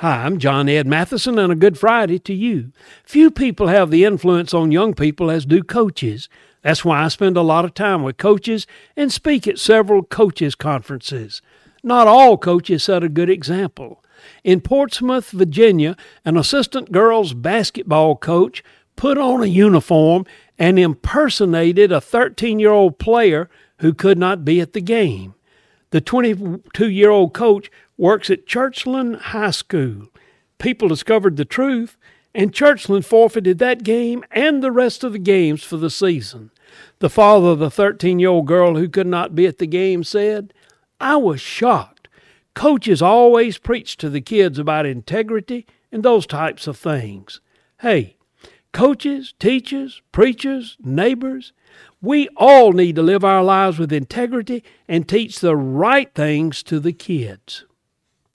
Hi, I'm John Ed Mathison, and a good Friday to you. Few people have the influence on young people as do coaches. That's why I spend a lot of time with coaches and speak at several coaches' conferences. Not all coaches set a good example. In Portsmouth, Virginia, an assistant girls basketball coach put on a uniform and impersonated a 13 year old player who could not be at the game. The 22 year old coach works at Churchland High School. People discovered the truth, and Churchland forfeited that game and the rest of the games for the season. The father of the 13 year old girl who could not be at the game said, I was shocked. Coaches always preach to the kids about integrity and those types of things. Hey, coaches, teachers, preachers, neighbors, we all need to live our lives with integrity and teach the right things to the kids.